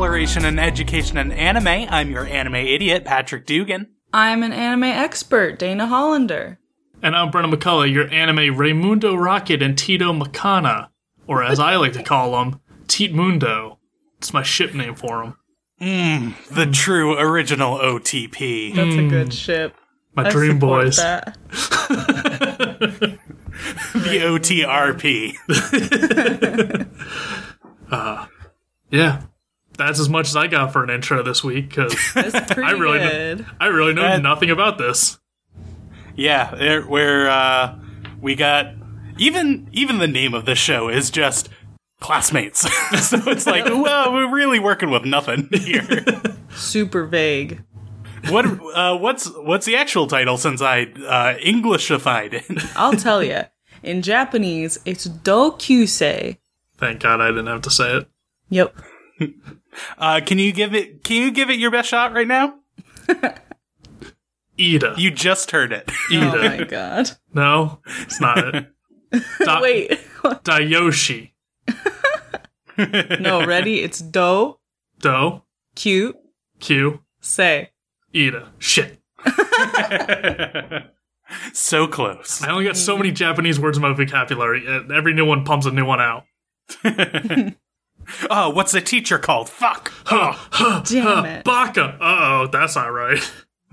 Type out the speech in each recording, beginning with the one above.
exploration and education in anime. I'm your anime idiot, Patrick Dugan. I'm an anime expert, Dana Hollander. And I'm Brenna McCullough, your anime Raymundo Rocket and Tito Macana, or as I like to call him, Teat Mundo. It's my ship name for him. Hmm, the true original OTP. That's a good hmm. ship. My I dream boys. that. The OTRP. Uh, yeah, that's as much as I got for an intro this week because I really, good. I really know That- nothing about this. Yeah, there- where uh, we got even even the name of the show is just classmates. so it's like, well, we're really working with nothing here. Super vague. what uh, what's what's the actual title since I uh, Englishified it? I'll tell you. In Japanese, it's dokyusei. Thank God I didn't have to say it. Yep. Uh, can you give it? Can you give it your best shot right now? Ida. You just heard it. Oh Ida. my god. no, it's not it. Da- Wait. Dayoshi. no, ready? It's do, Do. Q, Q. say. Ida. Shit. so close. I only got so many Japanese words in my vocabulary. Every new one pumps a new one out. Oh, what's the teacher called? Fuck. Huh, huh, Damn huh, it. Baka. Uh oh, that's not right.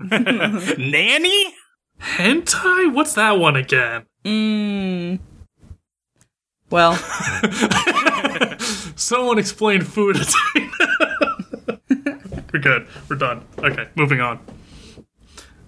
Nanny? Hentai? What's that one again? Mmm. Well, Someone explain food. We're good. We're done. Okay, moving on.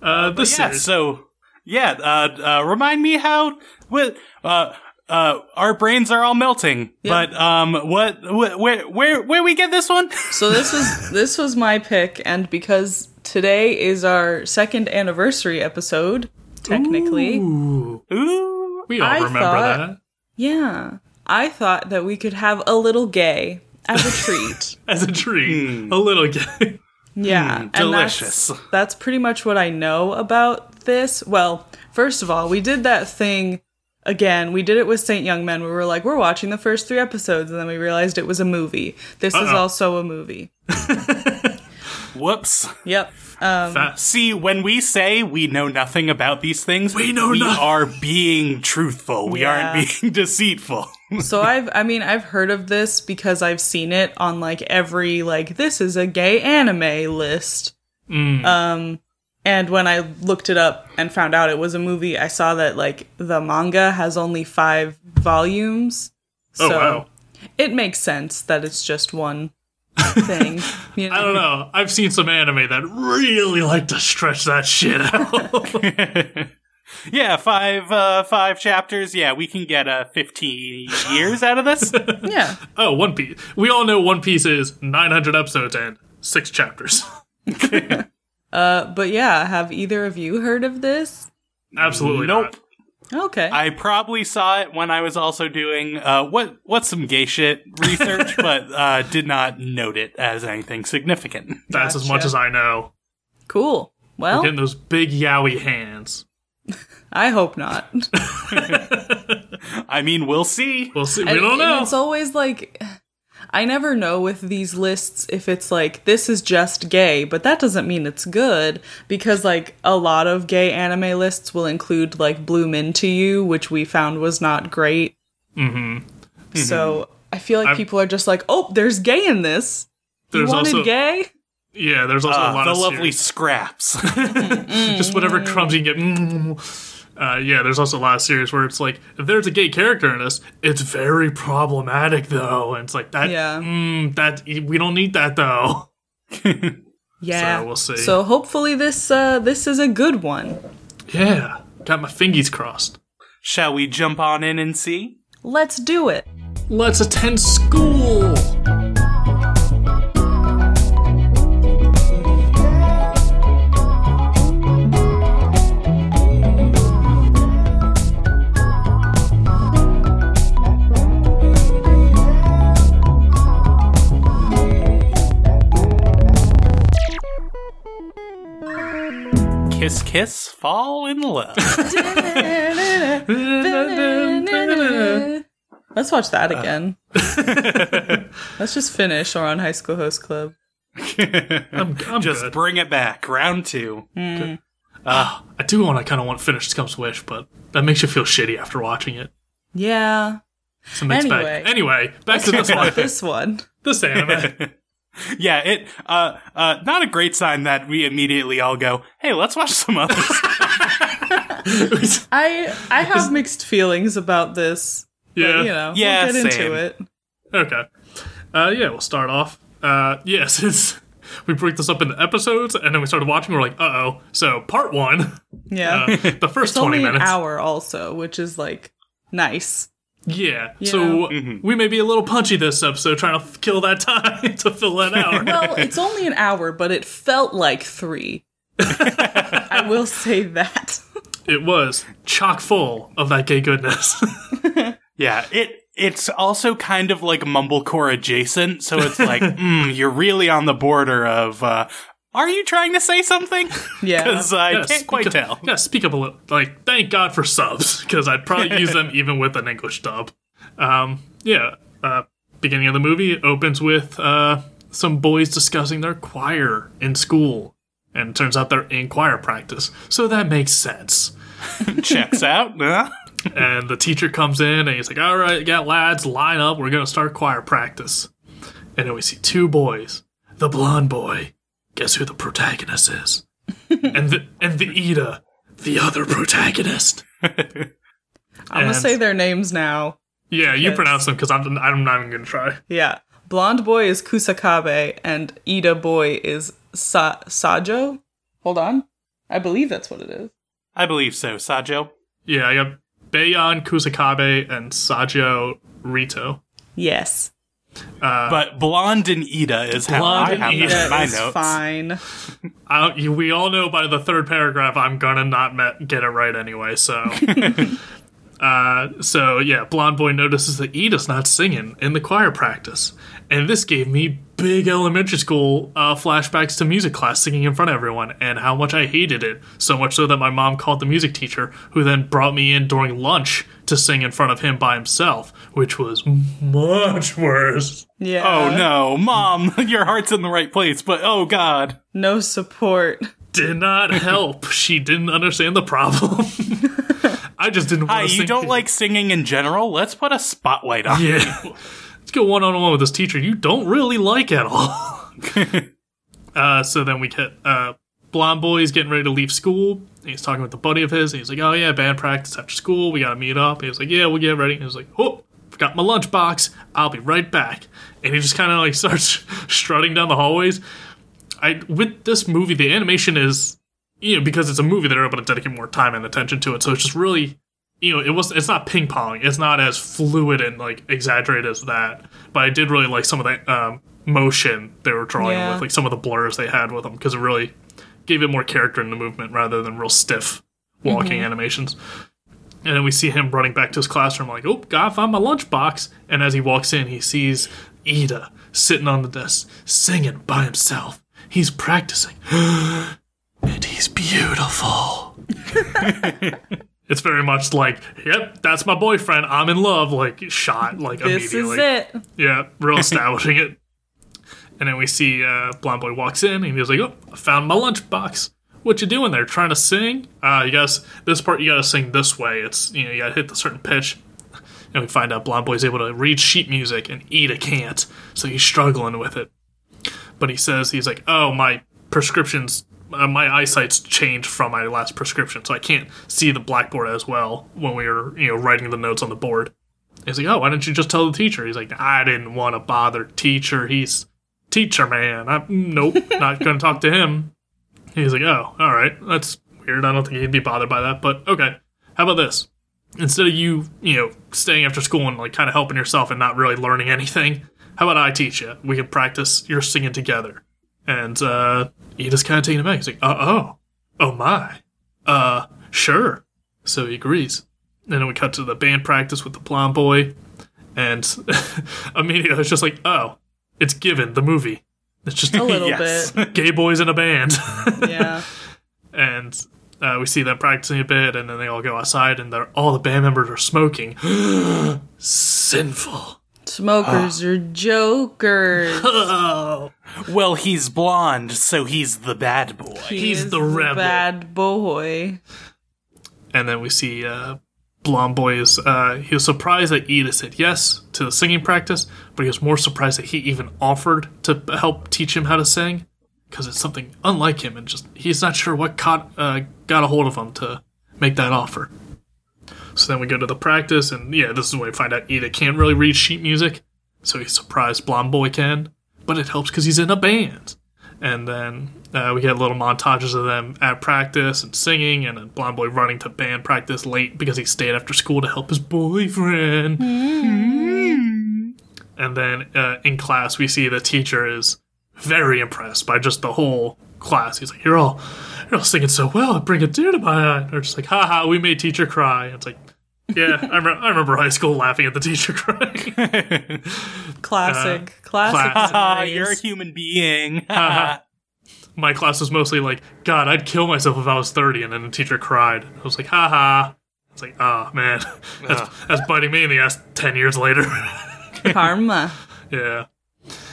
Uh, this Yeah. series. So yeah. Uh, uh, remind me how. What? Uh. Uh, our brains are all melting, but um, what, wh- where, where, where we get this one? so this was this was my pick, and because today is our second anniversary episode, technically, Ooh, Ooh, we all I remember thought- that. yeah, I thought that we could have a little gay as a treat. As a treat. A little gay. Yeah, and delicious. That's, that's pretty much what I know about this. Well, first of all, we did that thing again. We did it with Saint Young Men. We were like, we're watching the first three episodes, and then we realized it was a movie. This is Uh-oh. also a movie. whoops. Yep. Um, See, when we say we know nothing about these things, We know we nothing. are being truthful. We Yeah. aren't being deceitful. so I've, I mean, I've heard of this because I've seen it on like every like this is a gay anime list. Mm. Um, and when I looked it up and found out it was a movie, I saw that like the manga has only five volumes. Oh, So wow. it makes sense that it's just one thing. You know? I don't know. I've seen some anime that really like to stretch that shit out. yeah, five, uh, five chapters. Yeah, we can get uh, fifteen years out of this. Yeah. oh, One Piece. We all know One Piece is 900 episodes and six chapters. Uh, but yeah, have either of you heard of this? Absolutely nope. not. Okay. I probably saw it when I was also doing uh, what what's some gay shit research, but uh, did not note it as anything significant. That's as much as I know. cool. Well, Getting those big yaoi hands. I hope not. I mean, we'll see. We'll see. We And- don't and know. It's always like I never know with these lists if it's like this is just gay, but that doesn't mean it's good because like a lot of gay anime lists will include like Bloom Into You, which we found was not great. Mm-hmm. So I feel like I've- people are just like, "Oh, there's gay in this. You There's wanted also gay?" yeah. There's also a Uh, lot the of lovely series- scraps. just whatever crumbs you can get. Uh, yeah, there's also a lot of series where it's like if there's a gay character in this, it's very problematic though, and it's like that. Yeah. mm, that we don't need that though. Yeah. So we'll see. So hopefully this uh this is a good one. Yeah, got my fingies crossed. Shall we jump on in and see? Let's do it. Let's attend school. Kiss, kiss, fall in love. Let's watch that again. Let's just finish Ouran High School Host Club. I'm, I'm Just good. bring it back. Round two. Hmm. Uh, I do want to kind of want to finish Scum's Wish, but that makes you feel shitty after watching it. Yeah. It's a mixed Anyway. bag. Anyway, back to this one. This one. This anime. Yeah, it uh uh not a great sign that we immediately all go, "Hey, let's watch some others." I I have mixed feelings about this. But, Yeah. you know, Yeah, we'll get same. into it. Okay. Uh, yeah, we'll start off. Uh, yes, it's we break this up into episodes, and then we started watching. We're like, uh oh. So part one, Yeah. uh, the first it's only twenty an minutes. hour also, which is like nice. Yeah. You so know? we may be a little punchy this episode, trying to f- kill that time to fill that hour. Well, it's only an hour, but it felt like three. I will say that. it was chock full of that gay goodness. yeah, it it's also kind of like mumblecore adjacent, so it's like, mm, you're really on the border of uh are you trying to say something? Yeah. Because I Gotta can't quite up- tell. Gotta speak up a little. Like, thank God for subs, because I'd probably use them even with an English dub. Um, yeah. Uh, beginning of the movie opens with uh, some boys discussing their choir in school. And it turns out they're in choir practice. So that makes sense. Checks out. Huh? and the teacher comes in and he's like, All right, yeah, lads, line up. We're going to start choir practice. And then we see two boys. The blonde boy. Guess who the protagonist is? and the and the Ida, the other protagonist. I'm gonna say their names now. Yeah, you Yes. pronounce them because I'm I'm not even gonna try. Yeah. Blonde boy is Kusakabe and Ida boy is Sa- Sajo. Hold on. I believe that's what it is. I believe so, Sajo. Yeah, I got Bayon Kusakabe and Sajo Rito. Yes. But blonde and Ida is how Blonde I and have Ida them in my is notes. fine. I don't, we all know by the third paragraph I'm gonna not met, get it right anyway. So, uh, so yeah, blonde boy notices that Ida's not singing in the choir practice, and this gave me big elementary school uh, flashbacks to music class singing in front of everyone, and how much I hated it. So much so that my mom called the music teacher, who then brought me in during lunch to sing in front of him by himself, which was much worse. Yeah. Oh no, mom, your heart's in the right place, but oh god. No support. Did not help. she didn't understand the problem. I just didn't want Hi, to you sing. don't like singing in general? Let's put a spotlight on Yeah. you. Let's go one on one with this teacher you don't really like at all. uh, so then we get uh, Blonde Boy's getting ready to leave school. He's talking with a buddy of his. And he's like, Oh, yeah, band practice after school. We got to meet up. He's like, Yeah, we'll get ready. And he's like, Oh, forgot my lunchbox. I'll be right back. And he just kind of like starts strutting down the hallways. I With this movie, the animation is, you know, because it's a movie, they're able to dedicate more time and attention to it. So it's just really you know, it was it's not ping pong. It's not as fluid and like exaggerated as that. But I did really like some of the um, motion they were drawing Yeah. with, like some of the blurs they had with them, because it really gave it more character in the movement rather than real stiff walking mm-hmm. animations. And then we see him running back to his classroom, like, "Oh, gotta find my lunchbox." And as he walks in, he sees Ida sitting on the desk, singing by himself. He's practicing, and he's beautiful. It's very much like, yep, that's my boyfriend. I'm in love. Like shot like This immediately. is it. Yeah, real establishing it. And then we see uh, blonde boy walks in and he's like, "Oh, I found my lunchbox. What you doing there? Trying to sing? Uh, you guys, this part you gotta sing this way. It's you know you gotta hit the certain pitch." And we find out blonde boy's able to read sheet music and Ida can't, so he's struggling with it. But he says he's like, "Oh, my prescriptions." Uh, my eyesight's changed from my last prescription, so I can't see the blackboard as well when we were, you know, writing the notes on the board. He's like, "Oh, why didn't you just tell the teacher?" He's like, "I didn't want to bother teacher. He's teacher man. I, nope, not going to talk to him." He's like, "Oh, all right, that's weird. I don't think he'd be bothered by that, but okay. How about this? Instead of you, you know, staying after school and like kind of helping yourself and not really learning anything, how about I teach you? We can practice your singing together." And uh, Ida's kind of taken aback. He's like, "Uh oh, oh my, uh, sure." So he agrees. And then we cut to the band practice with the blonde boy, and immediately it's just like, oh, it's given the movie. It's just A little Yes. bit. gay boys in a band, Yeah. and uh, we see them practicing a bit, and then they all go outside, and they're, all the band members are smoking. sinful. Smokers are jokers. Oh, Well, he's blonde, so he's the bad boy. He He's the rebel. bad boy. and then we see uh, Blonde Boy is uh, he was surprised that Ida said yes to the singing practice, but he was more surprised that he even offered to help teach him how to sing because it's something unlike him, and just he's not sure what caught uh, got a hold of him to make that offer. So then we go to the practice, and yeah, this is when we find out Ida can't really read sheet music, so he's surprised Blonde Boy can, but it helps because he's in a band. And then uh, we get little montages of them at practice and singing, and then Blonde Boy running to band practice late because he stayed after school to help his boyfriend. And then uh, in class, we see the teacher is very impressed by just the whole class. He's like, "You're all, you're all singing so well. It bring a tear to my eye." They're just like, "Ha ha, we made teacher cry." And it's like, yeah, I, re- I remember high school laughing at the teacher crying. Classic. Uh, classic. classic. Ah, you're a human being. my class was mostly like, God, I'd kill myself if I was 30, and then the teacher cried. I was like, ha ha. It's like, oh man, that's, that's biting me in the ass 10 years later. Karma. yeah,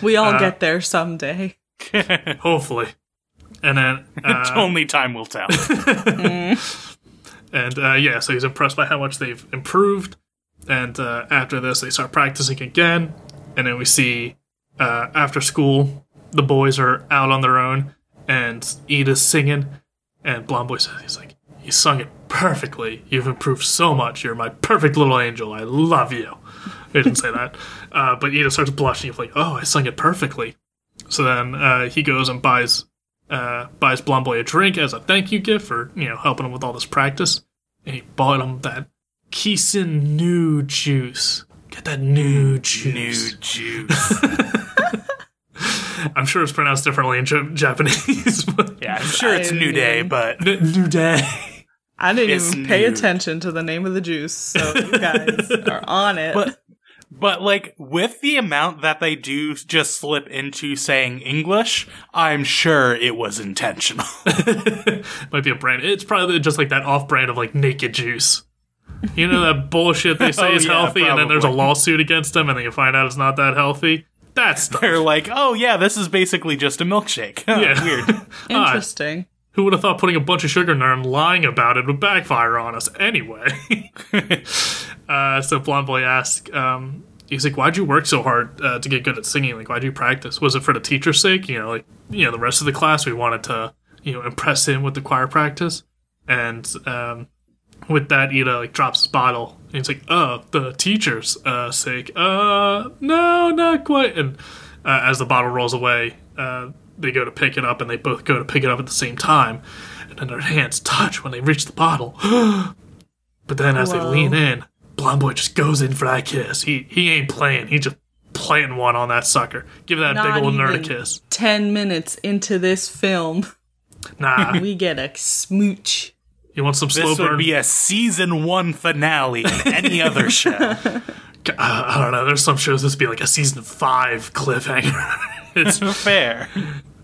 We all Uh, get there someday. hopefully. And then, uh, Only time will tell. And uh, yeah, so he's impressed by how much they've improved. And uh, after this, they start practicing again. And then we see uh, after school, the boys are out on their own, and Ida's singing. And Blonde Boy says, he's like, You sung it perfectly. You've improved so much. You're my perfect little angel. I love you. He didn't say that. Uh, but Ida starts blushing. He's like, Oh, I sung it perfectly. So then uh, he goes and buys uh, buys Blonde Boy a drink as a thank you gift for you know helping him with all this practice, and he bought him that Kisin new juice. Get that new juice. New juice. juice. I'm sure it's pronounced differently in J- Japanese. but Yeah, I'm sure it's I New Day, mean- but N- new day. I didn't It's even pay new. attention to the name of the juice, so you guys are on it. but but like with the amount that they do just slip into saying English, I'm sure it was intentional. Might be a brand. It's probably just like that off brand of like naked juice. You know that bullshit they oh, say Oh, is yeah, healthy, and then there's a lawsuit against them, and then you find out it's not that healthy. That's. They're like, oh yeah, this is basically just a milkshake. Yeah. Weird. Interesting. Who would have thought putting a bunch of sugar in there and lying about it would backfire on us anyway? uh, so Blonde Boy asks, um, he's like, why'd you work so hard uh, to get good at singing? Like, why'd you practice? Was it for the teacher's sake? You know, like, you know, the rest of the class, we wanted to, you know, impress him with the choir practice. And um, with that, Ida, like, drops his bottle. And he's like, oh, the teacher's uh, sake. Uh, no, not quite. And uh, as the bottle rolls away, uh, they go to pick it up, and they both go to pick it up at the same time. And then their hands touch when they reach the bottle. but then as they lean in, Blonde Boy just goes in for that kiss. He he ain't playing. He just playing one on that sucker. Give that Not big old nerd a kiss. 10 minutes into this film, Nah, we get a smooch. you want some slow This would be a season one finale in any other show. Uh, I don't know. There's some shows this would be like a season five cliffhanger. it's Fair.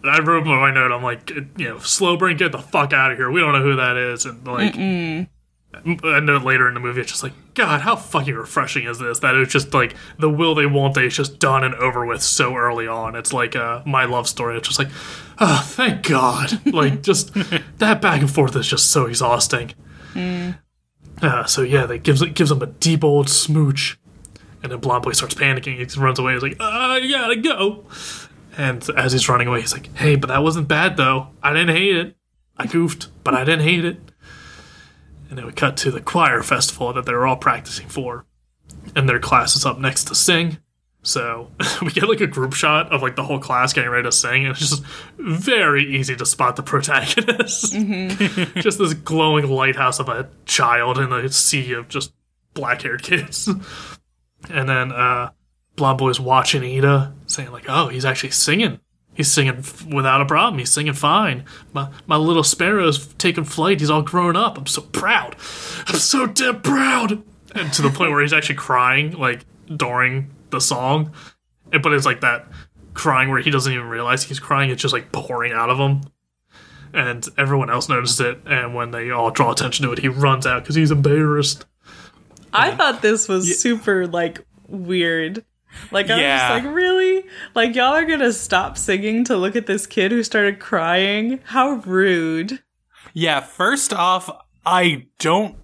And I wrote my note, I'm like, you know, slow burn, get the fuck out of here. We don't know who that is. And like, I know later in the movie, it's just like, God, how fucking refreshing is this? That it's just like the will they won't they is just done and over with so early on. It's like uh, my love story. It's just like, oh, thank God. like, just that back and forth is just so exhausting. Uh, so yeah, they gives gives him a deep old smooch, and then Blonde Boy starts panicking. He runs away. He's like, "I gotta go." And as he's running away, he's like, "Hey, but that wasn't bad though. I didn't hate it. I goofed, but I didn't hate it." And then we cut to the choir festival that they're all practicing for, and their class is up next to sing. So we get like a group shot of like the whole class getting ready to sing, and it's just very easy to spot the protagonist. just this glowing lighthouse of a child in a sea of just black haired kids. and then uh, Blonde Boy's watching Ida, saying like, "Oh, he's actually singing. He's singing f- without a problem. He's singing fine. My my little sparrow's taking flight. He's all grown up. I'm so proud. I'm so damn proud." And to the point where he's actually crying, like during the song, And- but it's like that crying where he doesn't even realize he's crying. It's just like pouring out of him. And everyone else notices it, and when they all draw attention to it, he runs out because he's embarrassed. I thought this was super like weird. Like I Yeah. just like, really? Like y'all are gonna stop singing to look at this kid who started crying? How rude. Yeah, first off, I don't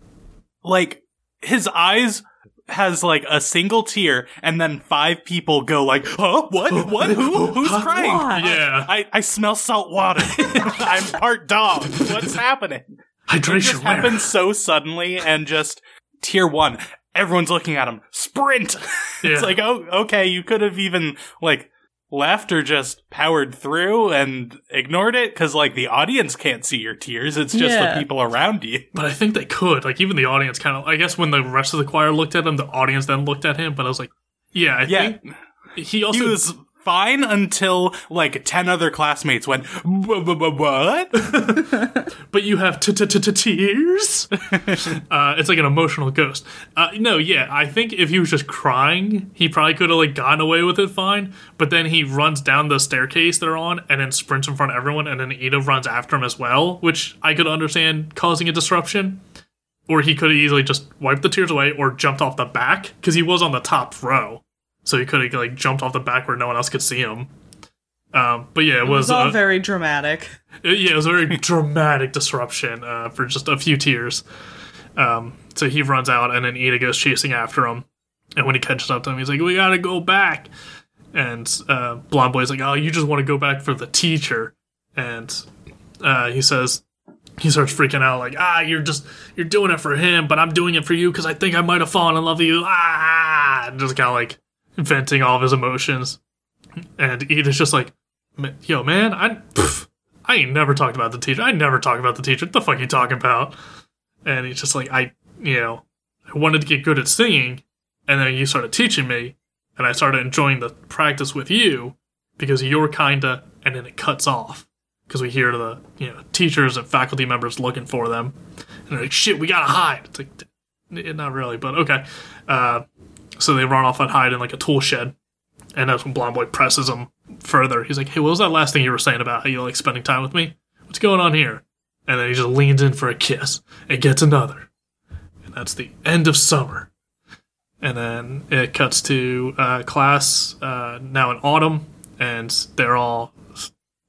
like his eyes has like a single tear and then five people go like, "Huh? What? What? Who? Who's crying?" Why? Yeah. I, I smell salt water. I'm part dog. What's happening? It Hydration. just where? happened so suddenly and just tier one. Everyone's looking at him. Sprint. Yeah. it's like, oh, okay. You could have even like left or just powered through and ignored it because like the audience can't see your tears. It's just Yeah. the people around you. But I think they could. Like even the audience kind of. I guess when the rest of the choir looked at him, the audience then looked at him. But I was like, yeah, I Yeah. think he also. He was fine until like 10 other classmates went, "Wha- wha- wha- what? but you have tears. uh, it's like an emotional ghost. Uh, no, yeah, I think if he was just crying, he probably could have like gotten away with it fine. But then he runs down the staircase they're on, and then sprints in front of everyone, and then Ida runs after him as well, which I could understand causing a disruption. Or he could have easily just wiped the tears away, or jumped off the back because he was on the top row, so he could have like jumped off the back where no one else could see him. Um, but yeah, it It was, was all uh, very dramatic. it- yeah, it was a very dramatic disruption uh, for just a few tears. Um, so he runs out, and then Ida goes chasing after him. And when he catches up to him, he's like, "We gotta go back." And uh, Blonde Boy's like, "Oh, you just want to go back for the teacher?" And uh, he says, he starts freaking out, like, "Ah, you're just you're doing it for him, but I'm doing it for you because I think I might have fallen in love with you." Ah, and just kind of like venting all of his emotions. And Ida's just like, "Yo, man, I." pff, I ain't never talked about the teacher. I never talk about the teacher. What the fuck you talking about? And he's just like, I, you know, I wanted to get good at singing, and then you started teaching me, and I started enjoying the practice with you because you're kinda, and then it cuts off because we hear the you know teachers and faculty members looking for them, and they're like, shit, we gotta hide. It's like, "Eh, not really, but okay. Uh, so they run off and hide in like a tool shed, and that's when Blonde Boy presses him further. He's like, "Hey, what was that last thing you were saying about how you like spending time with me? What's going on here?" And then he just leans in for a kiss and gets another, and that's the end of summer. And then it cuts to uh, class uh, now in autumn, and they're all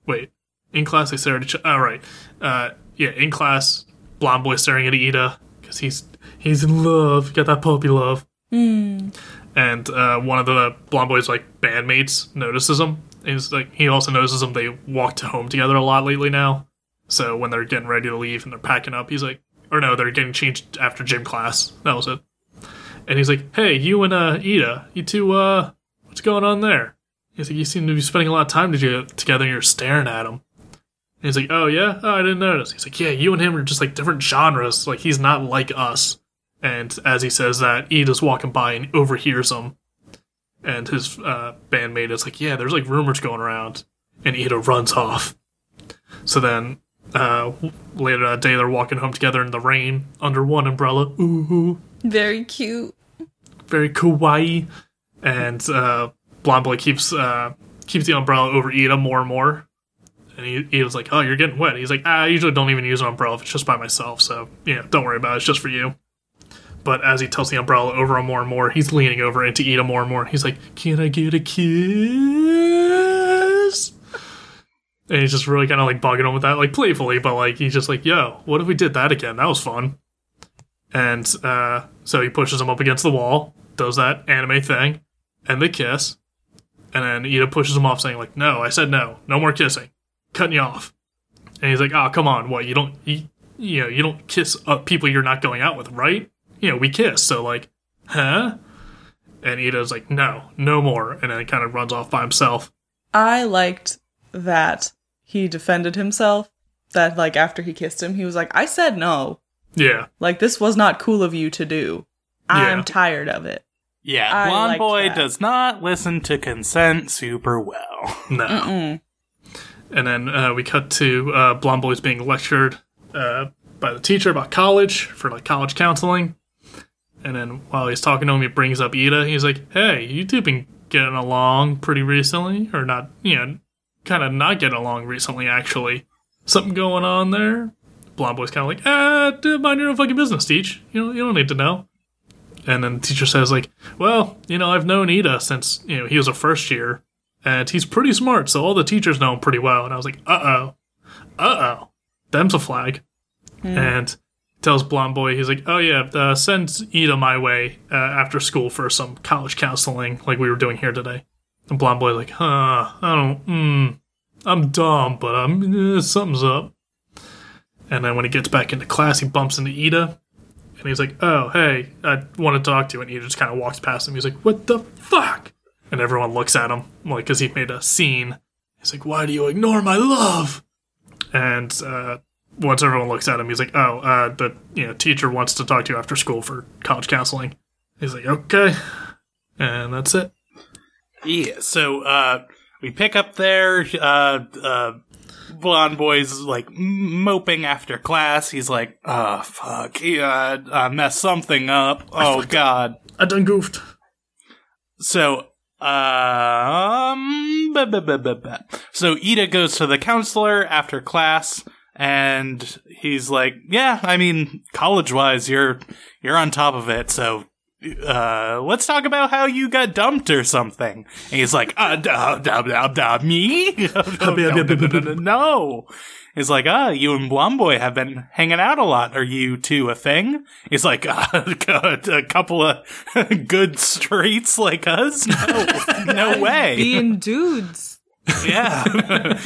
wait in class. They stare at each other. Oh, right, uh, yeah, in class, blonde boy staring at Ida because he's he's in love. Got that puppy love and uh, one of the blonde boys like bandmates notices him. He's like he also notices them. They walked home together a lot lately now. So when they're getting ready to leave and they're packing up, he's like, or no, they're getting changed after gym class. That was it. And he's like, "Hey, you and uh, Ida, you two, uh, what's going on there?" He's like, "You seem to be spending a lot of time together. and You're staring at him." And he's like, "Oh yeah, oh, I didn't notice." He's like, "Yeah, you and him are just like different genres. Like he's not like us." And as he says that, Ida's walking by and overhears him. And his uh, bandmate is like, "Yeah, there's like rumors going around," and Ida runs off. So then, uh, later that day, they're walking home together in the rain under one umbrella. Ooh, Very cute. very kawaii. And uh, Blonde Boy keeps uh, keeps the umbrella over Ida more and more. And he, Ida's like, "Oh, you're getting wet." He's like, "I usually don't even use an umbrella if it's just by myself, so yeah, don't worry about it. It's just for you." But as he tilts the umbrella over him more and more, he's leaning over into Ida more and more. He's like, "Can I get a kiss?" And he's just really kind of like bugging him with that, like playfully, but like he's just like, "Yo, what if we did that again? That was fun." And uh, so he pushes him up against the wall, does that anime thing, and they kiss. And then Ida pushes him off, saying like, "No, I said no, no more kissing, cutting you off." And he's like, "Oh, come on, what? You don't, you, you know, you don't kiss uh, people you're not going out with, right? You know, we kiss, so like, huh?" And Ida's like, "No, no more," and then kind of runs off by himself. I liked that he defended himself. That like after he kissed him, he was like, "I said no. Yeah, Like this was not cool of you to do. I'm Yeah. tired of it." Yeah, I Blonde Boy that. does not listen to consent super well. no. Mm. And then uh, we cut to uh, Blonde Boys being lectured uh, by the teacher about college for like college counseling. And then while he's talking to him, he brings up Ida. He's like, "Hey, you two been getting along pretty recently, or not? You know, kind of not getting along recently, actually. Something going on there?" Blonde Boy's kind of like, "Ah, mind your own fucking business, Teach. You don't, you don't need to know." And then the teacher says, like, well, you know, I've known Ida since, you know, he was a first year. And he's pretty smart, so all the teachers know him pretty well. And I was like, uh oh. Uh oh. Them's a flag. And tells Blonde Boy, he's like, oh yeah, uh, send Ida my way uh, after school for some college counseling like we were doing here today. And Blonde Boy's like, huh, I don't, mm, I'm dumb, but I'm, eh, something's up. And then when he gets back into class, he bumps into Ida. And he's like, oh, hey, I want to talk to you. And Ida just kind of walks past him. He's like, what the fuck? And everyone looks at him, like, because he made a scene. He's like, why do you ignore my love? And uh, once everyone looks at him, he's like, "Oh, uh, the you know teacher wants to talk to you after school for college counseling." He's like, "Okay," and that's it. Yeah, so uh, we pick up there. Uh, uh, blonde boy's like moping after class. He's like, "Oh fuck, yeah, uh, I messed something up. Oh god." I done goofed. So, um, ba- ba- ba- ba- ba. so Ida goes to the counselor after class, and he's like, "Yeah, I mean, college-wise, you're you're on top of it. So, uh, let's talk about how you got dumped or something." And he's like, "Uh, da, da, da, da, me? no." He's like, ah, you and Blomboy have been hanging out a lot. Are you two a thing? He's like, uh, a couple of good streets like us? No, no way. Being dudes. Yeah.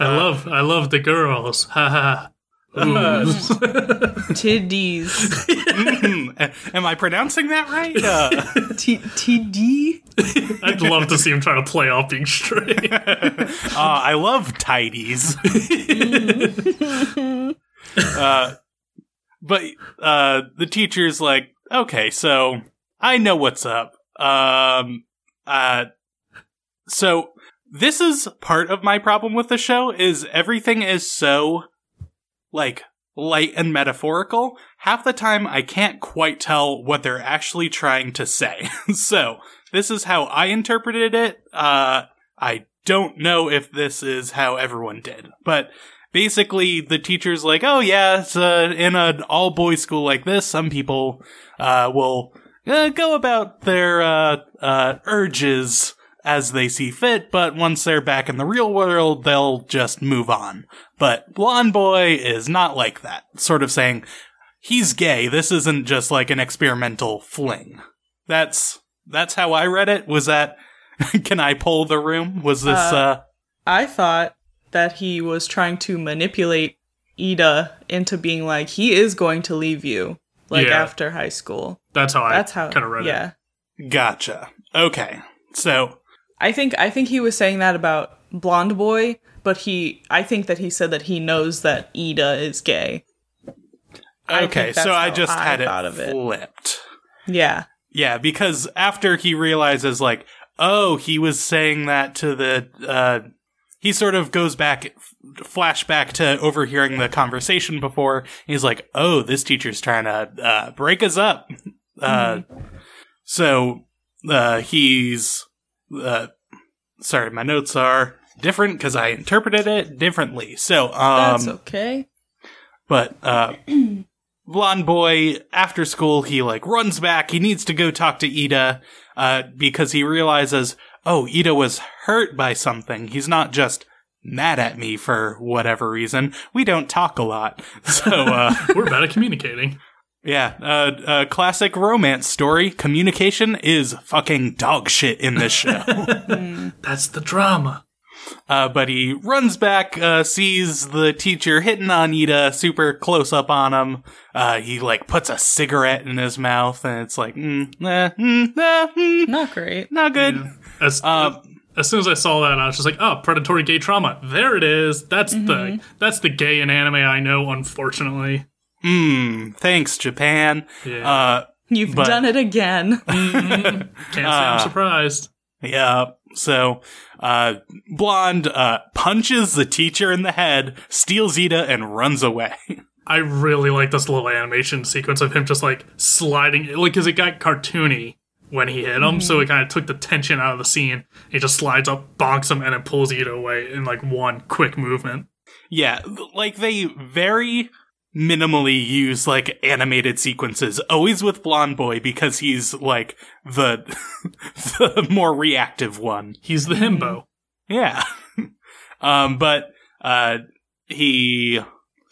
I love, I love the girls. Ha ha. Tiddies. Mm, Am I pronouncing that right? Uh, T- TD? I'd love to see him try to play off being straight. uh, I love tidies. uh, but uh, the teacher's like, okay, so I know what's up. Um, uh, so this is part of my problem with the show is everything is so like light and metaphorical. Half the time I can't quite tell what they're actually trying to say. so this is how I interpreted it. Uh, I don't know if this is how everyone did, but basically the teacher's like, oh yeah, it's, uh, in an all boys school like this, some people, uh, will, uh, go about their, uh, uh, urges as they see fit, but once they're back in the real world, they'll just move on. But Blonde Boy is not like that, sort of saying, he's gay, this isn't just like an experimental fling. That's, that's how I read it. Was that, can I pull the room? Was this, uh, Uh, I thought that he was trying to manipulate Ida into being like, he is going to leave you, like Yeah. after high school. That's how I That's I how. kind of read yeah. it. gotcha. Okay. So, I think I think he was saying that about Blonde Boy, but he I think that he said that he knows that Ida is gay. I okay, so I just I had it it. flipped. Yeah. Yeah, because after he realizes, like, oh, he was saying that to the, uh, he sort of goes back, flashback to overhearing the conversation before. He's like, oh, this teacher's trying to, uh, break us up. Uh, so, uh, he's, uh, sorry, my notes are different because I interpreted it differently. So, um, That's okay. but uh blonde boy after school he like runs back he needs to go talk to ida uh because he realizes oh ida was hurt by something he's not just mad at me for whatever reason we don't talk a lot so uh We're bad at communicating. Yeah uh, uh classic romance story communication is fucking dog shit in this show That's the drama. Uh, but he runs back, uh, sees the teacher hitting on Ida, super close up on him. Uh, he like puts a cigarette in his mouth, and it's like, mm, eh, mm, eh, mm, Not great. not good. As Uh, as soon as I saw that, I was just like, "Oh, predatory gay trauma. There it is. That's Mm-hmm. the that's the gay in anime I know. Unfortunately, mm, thanks, Japan. Yeah. Uh, You've But- done it again. can't say. I'm surprised. yeah. So, uh, Blonde, uh, punches the teacher in the head, steals Ida, and runs away. I really like this little animation sequence of him just like sliding, like, because it got cartoony when he hit him, Mm-hmm. so it kind of took the tension out of the scene. He just slides up, bonks him, and it pulls Ida away in like one quick movement. Yeah, like they very minimally use like animated sequences, always with Blonde Boy because he's like the the more reactive one. He's the himbo. Yeah. um, but uh, he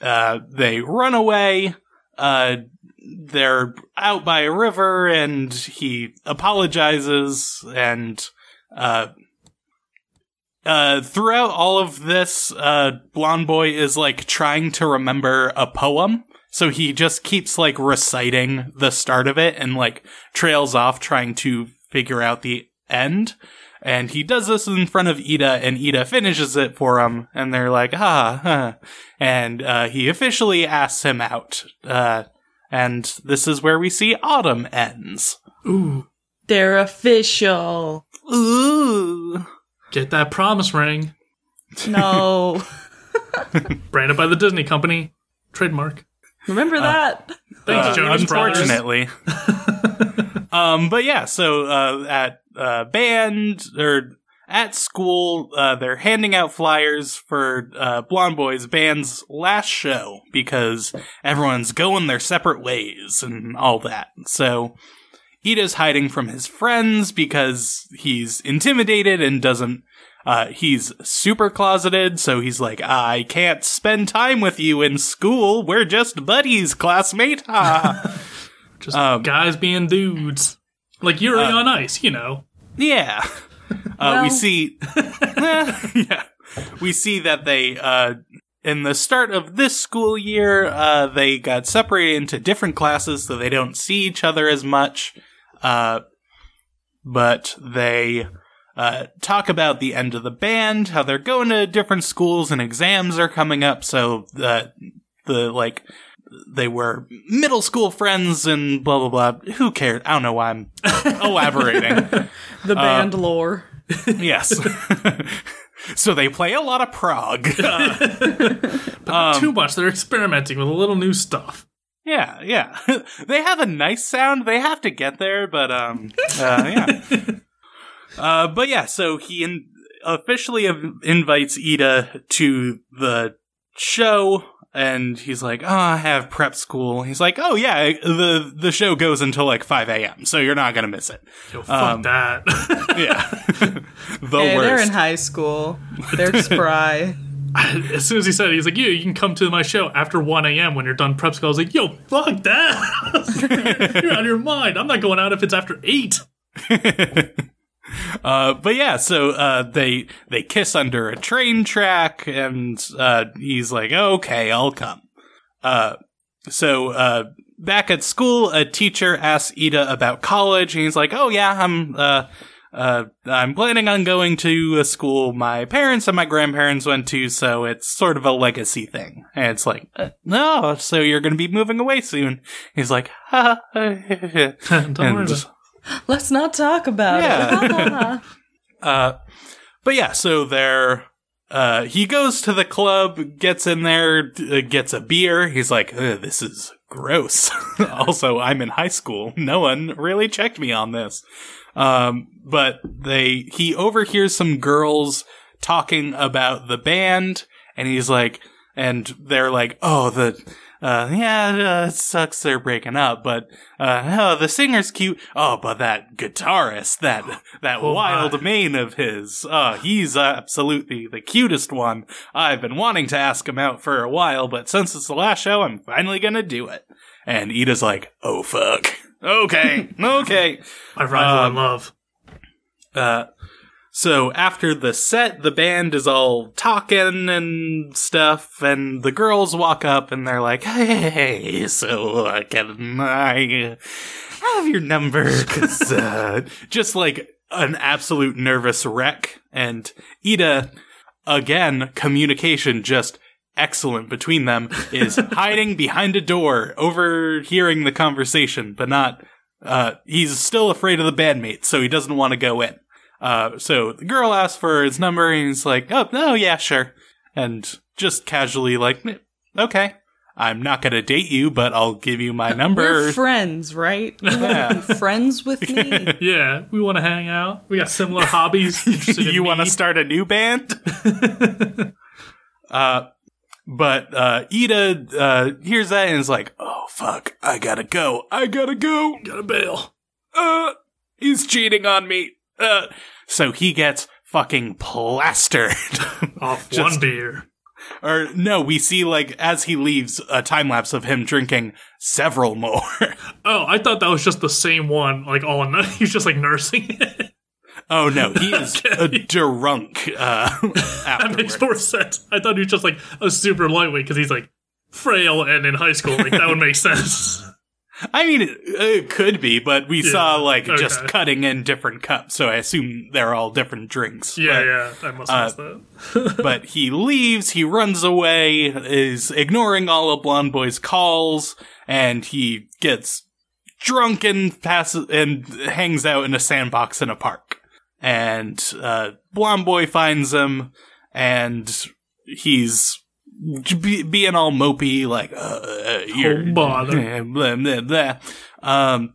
uh, they run away. Uh, they're out by a river, and he apologizes. And uh, uh, throughout all of this, uh, Blonde Boy is like trying to remember a poem. So he just keeps like reciting the start of it and like trails off trying to figure out the end. And he does this in front of Ida, and Ida finishes it for him, and they're like, ah, huh. and uh, he officially asks him out. Uh, and this is where we see Autumn ends. Ooh, They're official. Ooh. Get that promise ring. No. Branded by the Disney company. Trademark. Remember that? Thanks, Uh, Jonas Brothers. unfortunately. um, but yeah, so uh, at uh, band or at school, uh, they're handing out flyers for uh, Blonde Boy's band's last show because everyone's going their separate ways and all that. So Ida's hiding from his friends because he's intimidated and doesn't. Uh, he's super closeted, so he's like, I can't spend time with you in school. We're just buddies, classmate. Ha. Just Um, guys being dudes. Like Yuri Uh, on Ice, you know. Yeah. Uh, Well- we see, yeah, we see that they, uh, in the start of this school year, uh, they got separated into different classes, so they don't see each other as much. Uh, but they, uh, talk about the end of the band, how they're going to different schools and exams are coming up, so the, the, like, they were middle school friends and blah blah blah. Who cares? I don't know why I'm elaborating. The band lore. Yes. so they play a lot of prog. Um, Too much. They're experimenting with a little new stuff. Yeah, yeah. they have a nice sound. They have to get there, but um, uh, yeah. uh, but yeah. So he in- officially av- invites Ida to the show. And he's like, "Oh, I have prep school." He's like, "Oh yeah, the the show goes until like five a.m., so you're not gonna miss it." Yo, fuck Um, that. Yeah, the Hey, they're in high school. They're spry. as soon as he said it, he's like, "Yeah, you can come to my show after 1 a.m. when you're done prep school." I was like, "Yo, fuck that! you're out of your mind. I'm not going out if it's after 8. Uh, but yeah, so uh, they they kiss under a train track, and uh, he's like, "Okay, I'll come." Uh, so uh, back at school, a teacher asks Ida about college, and he's like, "Oh yeah, I'm uh, I'm planning on going to a school my parents and my grandparents went to, so it's sort of a legacy thing." And it's like, uh, "No, so you're going to be moving away soon?" He's like, "Ha." Don't and worry about. Let's not talk about Yeah. it. Uh, but yeah, so there, uh, he goes to the club, gets in there, uh, gets a beer. He's like, this is gross. also, I'm in high school. No one really checked me on this. Um, but they, he overhears some girls talking about the band and he's like, and they're like, oh, the, uh, yeah, uh, it sucks they're breaking up, but, uh, oh, the singer's cute. Oh, but that guitarist, that, that Oh, wild my. mane of his, uh, he's absolutely the cutest one. I've been wanting to ask him out for a while, but since it's the last show, I'm finally gonna do it. And Ida's like, oh fuck. Okay, okay. My rival Um, in love. Uh, so after the set, the band is all talking and stuff, and the girls walk up and they're like, "Hey, so uh, can I have your number?" 'Cause, uh, just like an absolute nervous wreck. And Ida, again, communication just excellent between them is hiding behind a door, overhearing the conversation, but not. Uh, he's still afraid of the bandmates, so he doesn't want to go in. Uh, so the girl asks for his number, and he's like, "Oh, no, yeah, sure," and just casually like, "Eh, "Okay, I'm not gonna date you, but I'll give you my number." We're friends, right? You Yeah. want to be friends with me? Yeah, we want to hang out. We got similar hobbies. Interested in you want to start a new band? uh, But uh, Ida uh, hears that and is like, "Oh fuck, I gotta go. I gotta go. gotta bail. Uh, he's cheating on me." Uh, so he gets fucking plastered. Off Just- one beer. or no, we see like as he leaves a time lapse of him drinking several more. Oh, I thought that was just the same one, like all night. He's just like nursing it. Oh no, he is a drunk. Uh, that makes more sense. I thought he was just like a super lightweight because he's like frail and in high school. Like that would make sense. I mean, it, it could be, but we saw like just cutting in different cups, so I assume they're all different drinks. Yeah, But- yeah. I must have missed that. but he leaves, he runs away, is ignoring all of Blonde Boy's calls, and he gets drunk and passes and hangs out in a sandbox in a park. And uh, Blonde Boy finds him, and he's be- being all mopey, like, uh, uh, you're, bother. blah, blah, blah. Um,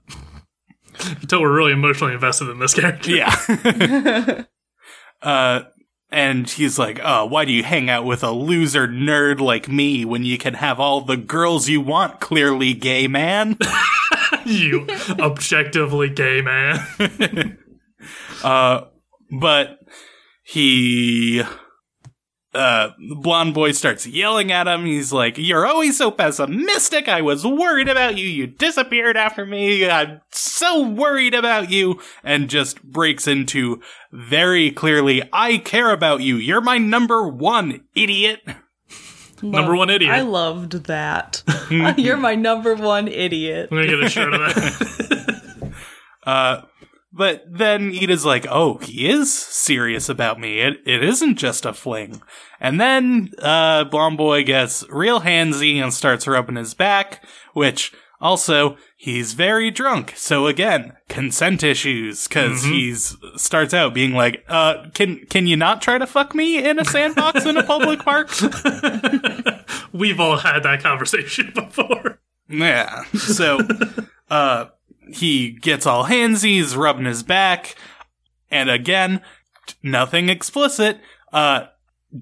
tell we're really emotionally invested in this character. yeah. uh, and he's like, "Oh, why do you hang out with a loser nerd like me when you can have all the girls you want? Clearly, gay man." you objectively gay man. Uh, but he, uh, the blonde boy starts yelling at him. He's like, "You're always so pessimistic. I was worried about you. You disappeared after me. I'm so worried about you." And just breaks into very clearly, "I care about you. You're my number one, idiot." Number one idiot. I loved that. You're my number one idiot. I'm gonna get a shirt of that. Uh, but then Ida's like, oh, he is serious about me. It, it isn't just a fling. And then, uh, Blonde Boy gets real handsy and starts rubbing his back, which also, he's very drunk. So again, consent issues, cause he's, starts out being like, uh, can, can you not try to fuck me in a sandbox in a public park? We've all had that conversation before. Yeah. So, uh, he gets all handsy, he's rubbing his back, and again, nothing explicit. Uh,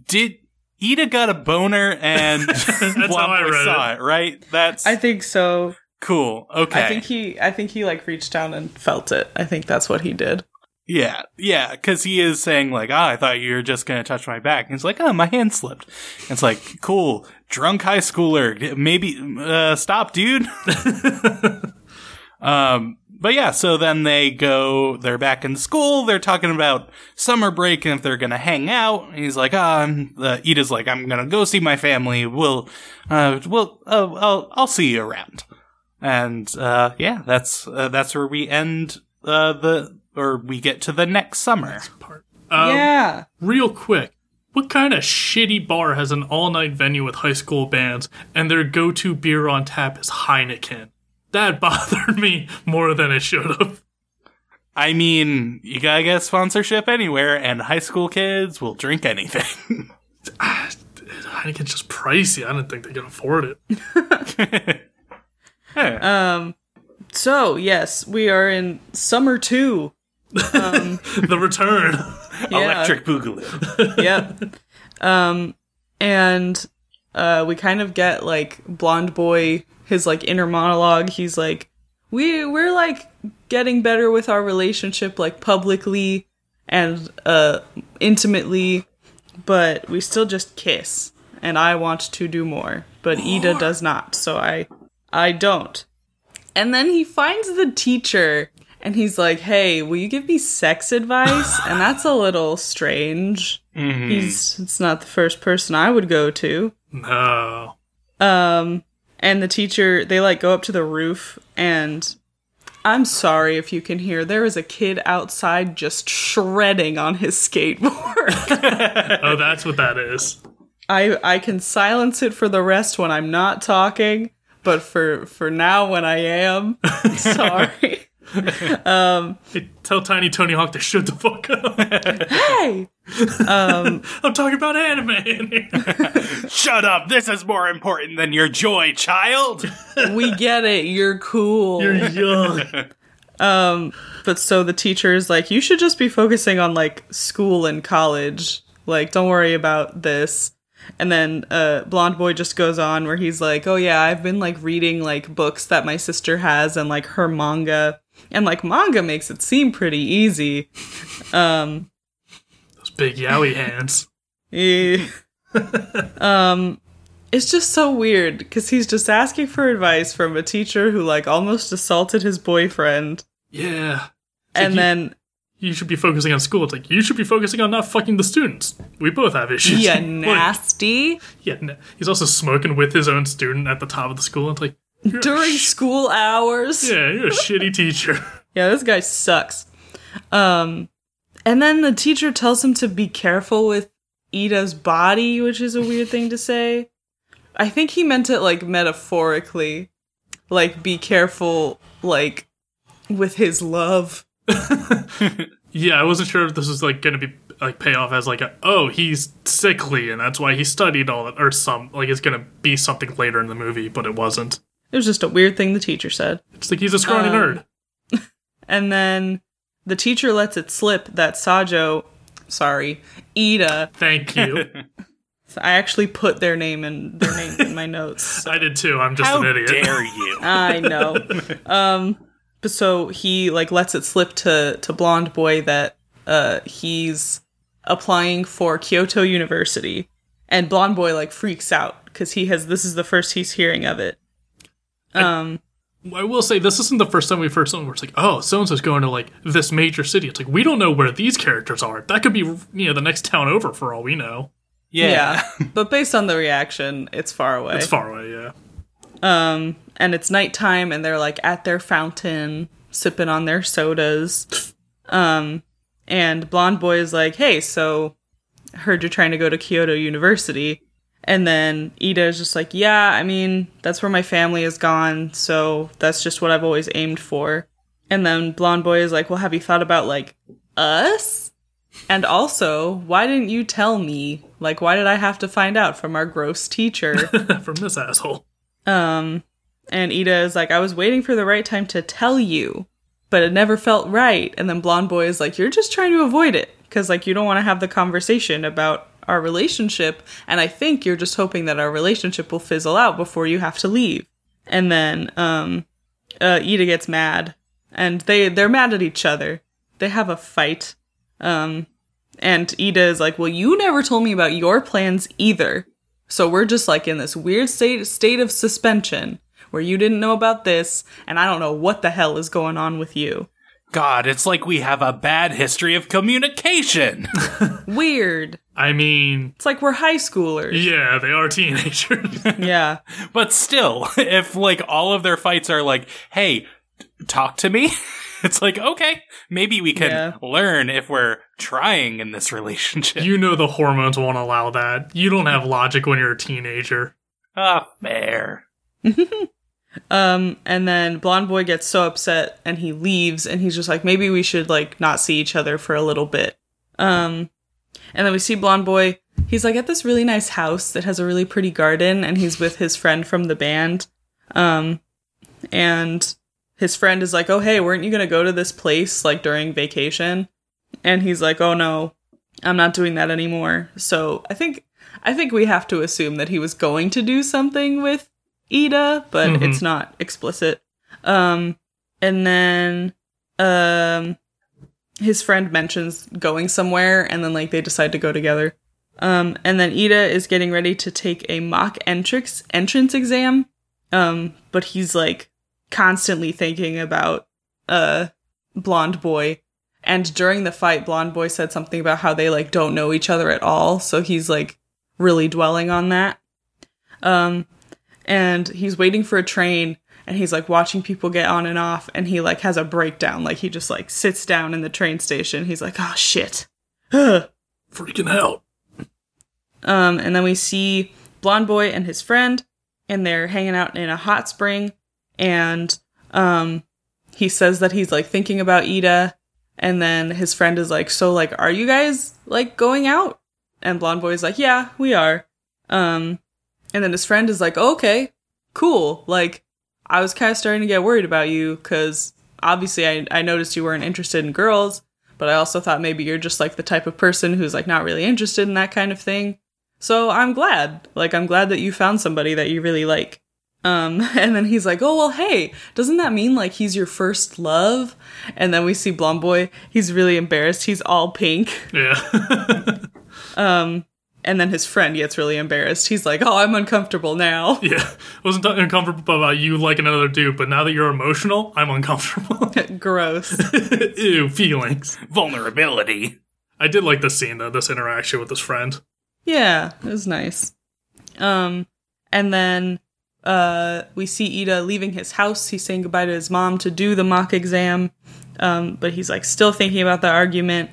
did Ida got a boner and That's how I read saw it. right? That's I think so. cool. Okay. I think he I think he like reached down and felt it. I think that's what he did. yeah, yeah, because he is saying like, "Ah, I thought you were just gonna touch my back." And he's like, "Oh, my hand slipped." And it's like, "Cool, drunk high schooler. Maybe uh, stop, dude." Um, but yeah, so then they go, they're back in school, they're talking about summer break and if they're gonna hang out. And he's like, ah, I'm, uh, Ida's like, I'm gonna go see my family. We'll, uh, we'll, uh, I'll, I'll see you around. And, uh, yeah, that's, uh, that's where we end, uh, the, or we get to the next summer. Part. Um, yeah. Real quick, what kind of shitty bar has an all-night venue with high school bands and their go-to beer on tap is Heineken? That bothered me more than it should have. I mean, you gotta get sponsorship anywhere and high school kids will drink anything. Heineken's just pricey. I didn't think they could afford it. Um so yes, we are in summer 2. the return. Yeah. Electric Boogaloo. yep. Um, and uh, we kind of get like blonde boy his like inner monologue. He's like, we we're like getting better with our relationship, like publicly and uh intimately, but we still just kiss. And I want to do more, but Ida does not. So I I don't. And then he finds the teacher and he's like, "Hey, will you give me sex advice?" and that's a little strange. He's it's not the first person I would go to. No. Um and the teacher they like go up to the roof and I'm sorry if you can hear there is a kid outside just shredding on his skateboard. Oh, that's what that is. I I can silence it for the rest when I'm not talking, but for for now when I am, sorry. Hey, tell Tiny Tony Hawk to shut the fuck up. hey, I'm talking about anime in here. Shut up! This is more important than your joy, child! we get it. You're cool. You're young. but so the teacher is like, you should just be focusing on like school and college. Like, don't worry about this. And then uh, Blonde Boy just goes on where he's like, "Oh yeah, I've been like reading like books that my sister has and like her manga, and like manga makes it seem pretty easy." Um, Those big yaoi hands. eh. um, it's just so weird because he's just asking for advice from a teacher who like almost assaulted his boyfriend, Yeah. and you- then You should be focusing on school. It's like you should be focusing on not fucking the students. We both have issues. yeah, Like, nasty yeah. na- He's also smoking with his own student at the top of the school. It's like during school hours. yeah, you're a shitty teacher. Yeah, this guy sucks. Um, and then the teacher tells him to be careful with Ida's body, which is a weird thing to say. I think he meant it like metaphorically, like be careful, like with his love. Yeah, I wasn't sure if this was like gonna be like pay off as like a oh he's sickly and that's why he studied all that or some like it's gonna be something later in the movie, but it wasn't. It was just a weird thing the teacher said. It's like he's a scrawny Um, nerd. And then the teacher lets it slip that Sajo, sorry, Ida. Thank you. I actually put their name in their name in my notes. I did too. I'm just How an idiot. How dare you? I know. um, but so he like lets it slip to to blonde boy that uh he's applying for Kyoto University, and blonde boy like freaks out because he has this is the first he's hearing of it. Um, I will say this isn't the first time we've heard something where it's like, oh, so and so's going to like this major city. It's like we don't know where these characters are. That could be you know the next town over for all we know. Yeah. yeah. but based on the reaction, it's far away. It's far away. Yeah. Um, and it's nighttime, and they're like at their fountain, sipping on their sodas. Um, and blonde boy is like, "Hey, so heard you're trying to go to Kyoto University." And then Ida is just like, "Yeah, I mean, that's where my family is gone, so that's just what I've always aimed for." And then blonde boy is like, "Well, have you thought about like us?" And also, why didn't you tell me? Like, why did I have to find out from our gross teacher? From this asshole. Um, and Ida is like, I was waiting for the right time to tell you, but it never felt right. And then Blonde Boy is like, You're just trying to avoid it because, like, you don't want to have the conversation about our relationship. And I think you're just hoping that our relationship will fizzle out before you have to leave. And then, um, uh, Ida gets mad and they, they're mad at each other. They have a fight. Um, and Ida is like, Well, you never told me about your plans either. So we're just like in this weird state state of suspension where you didn't know about this, and I don't know what the hell is going on with you. God, it's like we have a bad history of communication. Weird. I mean, It's like we're high schoolers. yeah, they are teenagers. Yeah. but still, if like all of their fights are like, hey, talk to me, it's like, okay, maybe we can Yeah. learn if we're trying in this relationship. you know the hormones won't allow that. You don't have logic when you're a teenager. Ah, fair. Um, and then Blonde Boy gets so upset and he leaves and he's just like, maybe we should like not see each other for a little bit. Um, and then we see Blonde Boy. He's like at this really nice house that has a really pretty garden and he's with his friend from the band. Um, and his friend is like, oh, hey, weren't you going to go to this place like during vacation? And he's like, oh no, I'm not doing that anymore. So I think, I think we have to assume that he was going to do something with Ida, but Mhm. it's not explicit. Um, and then, um, his friend mentions going somewhere, and then like they decide to go together. Um, and then Ida is getting ready to take a mock entrance entrance exam. Um, but he's like constantly thinking about uh blonde boy. And during the fight, blonde boy said something about how they like don't know each other at all. So he's like really dwelling on that. Um, and he's waiting for a train and he's like watching people get on and off and he like has a breakdown like he just like sits down in the train station he's like oh shit. Freaking out. um and then we see blonde boy and his friend and they're hanging out in a hot spring and um he says that he's like thinking about ida and then his friend is like so like are you guys like going out and blonde boy is like yeah we are um and then his friend is like okay cool like i was kind of starting to get worried about you because obviously I, I noticed you weren't interested in girls but i also thought maybe you're just like the type of person who's like not really interested in that kind of thing So I'm glad. Like I'm glad that you found somebody that you really like. Um, and then he's like, "Oh well, hey, doesn't that mean like he's your first love?" And then we see Blonde Boy. He's really embarrassed. He's all pink. Yeah. And then his friend gets really embarrassed. He's like, "Oh, I'm uncomfortable now." yeah. I wasn't talking uncomfortable about you liking another dude, but now that you're emotional, I'm uncomfortable. Gross. Ew, feelings. Vulnerability. I did like this scene though, this interaction with his friend. Yeah, it was nice. Um, and then uh, we see Ida leaving his house. He's saying goodbye to his mom to do the mock exam, um, but he's like still thinking about the argument.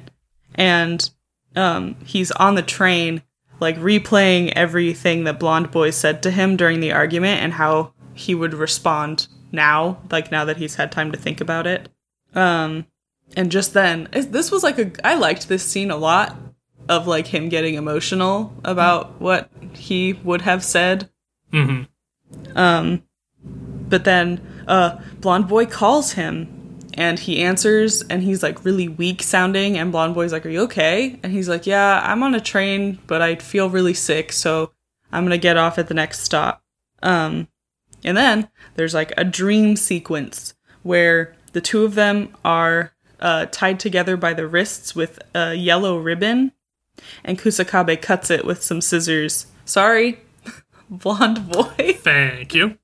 And um, he's on the train, like replaying everything that Blonde Boy said to him during the argument and how he would respond now, like now that he's had time to think about it. Um, and just then, this was like a. I liked this scene a lot of like him getting emotional about what he would have said. hmm Um, but then, uh, Blonde Boy calls him and he answers and he's like really weak sounding. And Blonde Boy's like, Are you okay? And he's like, Yeah, I'm on a train, but I feel really sick, so I'm gonna get off at the next stop. Um, and then there's like a dream sequence where the two of them are uh, tied together by the wrists with a yellow ribbon, and Kusakabe cuts it with some scissors. Sorry, blonde boy. Thank you.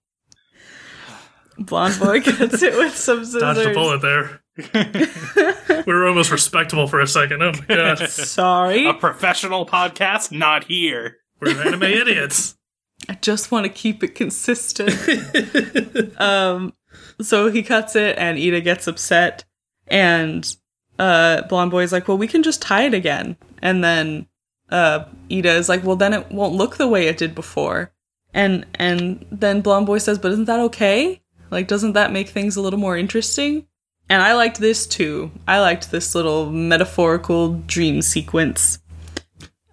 Blonde boy cuts it with some Dodged a scissors. bullet there. we were almost respectable for a second. Oh my god. Sorry, A professional podcast, not here. We're anime idiots. I just want to keep it consistent. um, so he cuts it, and Ida gets upset, and uh, Blonde Boy's like, "Well, we can just tie it again." And then uh, Ida is like, "Well, then it won't look the way it did before." And and then Blonde Boy says, "But isn't that okay? Like, doesn't that make things a little more interesting?" And I liked this too. I liked this little metaphorical dream sequence.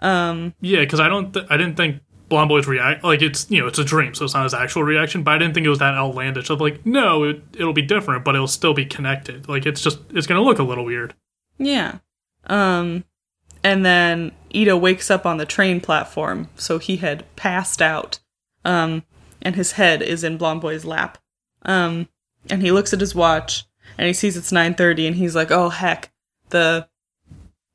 Um, Yeah, because I don't, th- I didn't think Blonde Boy's react like it's you know it's a dream, so it's not his actual reaction. But I didn't think it was that outlandish. Of like, no, it, it'll be different, but it'll still be connected. Like it's just it's gonna look a little weird. Yeah. Um and then Ida wakes up on the train platform, so he had passed out. Um and his head is in Blonde Boy's lap. Um and he looks at his watch and he sees it's 9:30 and he's like, "Oh heck. The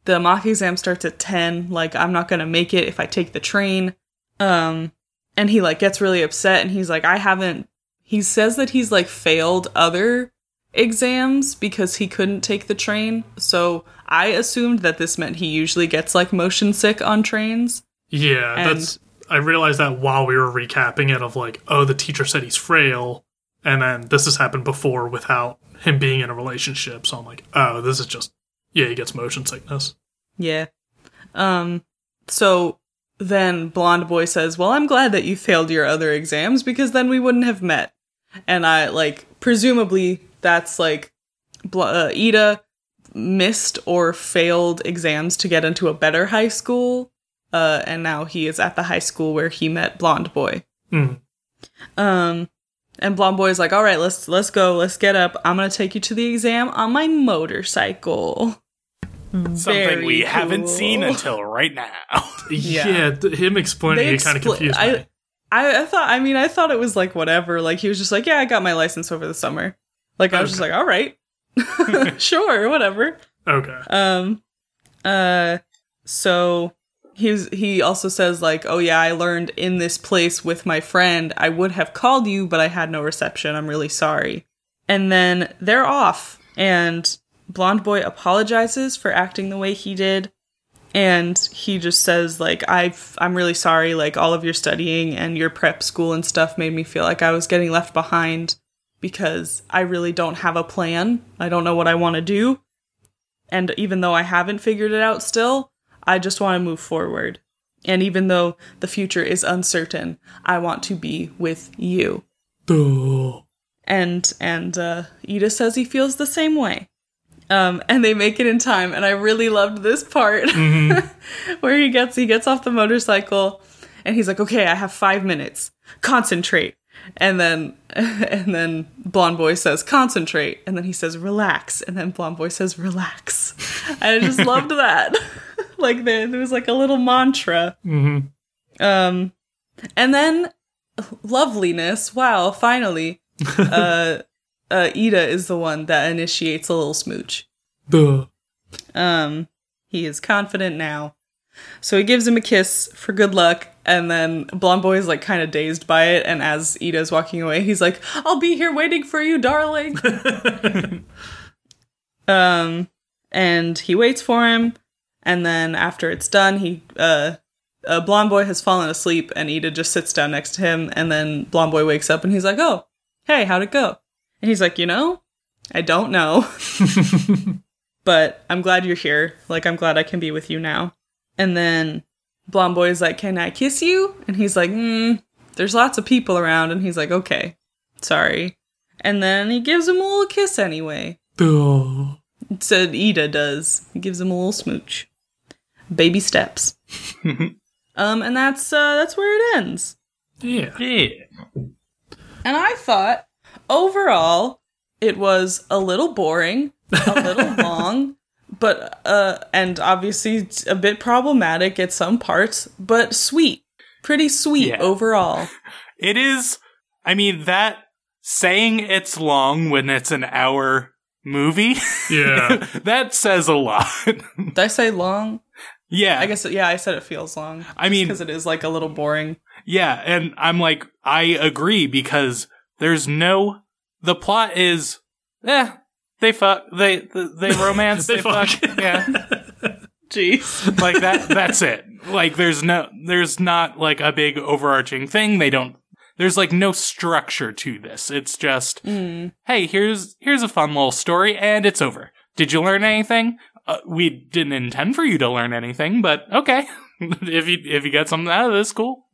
the mock exam starts at 10. Like I'm not going to make it if I take the train." Um and he like gets really upset and he's like, "I haven't he says that he's like failed other exams because he couldn't take the train. So I assumed that this meant he usually gets like motion sick on trains. Yeah, And- that's. I realized that while we were recapping it, of like, oh, the teacher said he's frail, and then this has happened before without him being in a relationship. So I'm like, oh, this is just yeah, he gets motion sickness. Yeah. Um so then blonde boy says, "Well, I'm glad that you failed your other exams because then we wouldn't have met." And I like presumably that's like Bl- uh, Ida missed or failed exams to get into a better high school. Uh, and now he is at the high school where he met blonde boy. Mm. Um, and blonde boy is like, "All right, let's let's go, let's get up. I'm gonna take you to the exam on my motorcycle." Something Very we haven't seen until right now. Yeah, Yeah. th- him explaining They it kind of confused I, me. I I thought I mean I thought it was like whatever. Like he was just like, "Yeah, I got my license over the summer." Like I was just like, "All right, sure, whatever." Okay. Um, uh, so he he also says like, "Oh yeah, I learned in this place with my friend. I would have called you, but I had no reception. I'm really sorry." And then they're off, and Blonde Boy apologizes for acting the way he did. And he just says like I've I'm really sorry like all of your studying and your prep school and stuff made me feel like I was getting left behind because I really don't have a plan. I don't know what I want to do. And even though I haven't figured it out still, I just want to move forward. And even though the future is uncertain, I want to be with you. Duh. And and uh, Ida says he feels the same way. Um, and they make it in time, and I really loved this part where he gets he gets off the motorcycle, and he's like, "Okay, I have five minutes. Concentrate." And then and then blonde boy says, "Concentrate," and then he says, "Relax," and then blonde boy says, "Relax." I just loved that. like there, there was like a little mantra. hmm Um, and then loveliness. Wow, finally, uh, uh, Ida is the one that initiates a little smooch. Duh. Um, he is confident now. So he gives him a kiss for good luck, and then Blonde Boy is like kind of dazed by it. And as Ida's walking away, he's like, "I'll be here waiting for you, darling." um, and he waits for him, and then after it's done, he uh, uh, Blonde Boy has fallen asleep, and Ida just sits down next to him, and then Blonde Boy wakes up, and he's like, "Oh, hey, how'd it go?" And he's like, "You know, I don't know." but I'm glad you're here. Like, I'm glad I can be with you now. And then Blonde Boy is like, Can I kiss you? And he's like, mm, There's lots of people around. And he's like, Okay, sorry. And then he gives him a little kiss anyway. Said Ida does. He gives him a little smooch. Baby steps. um, and that's uh, that's where it ends. Yeah. Yeah. And I thought overall it was a little boring, a little long, but uh and obviously a bit problematic at some parts, but sweet. Pretty sweet Yeah. overall. It is. I mean, that saying it's long when it's an hour movie, Yeah. that says a lot. Did I say long? Yeah. I guess yeah, I said it feels long. I mean, because it is like a little boring. yeah, and I'm like, I agree because there's no. The plot is, eh, they fuck, they they romance, They they, fuck. fuck. yeah, Jeez. like that. That's it. Like, there's no, there's not like a big overarching thing. They don't. There's like no structure to this. It's just, Mm. hey, here's here's a fun little story, and it's over. Did you learn anything? Uh, we didn't intend for you to learn anything, but okay. if you if you got something out of this, cool.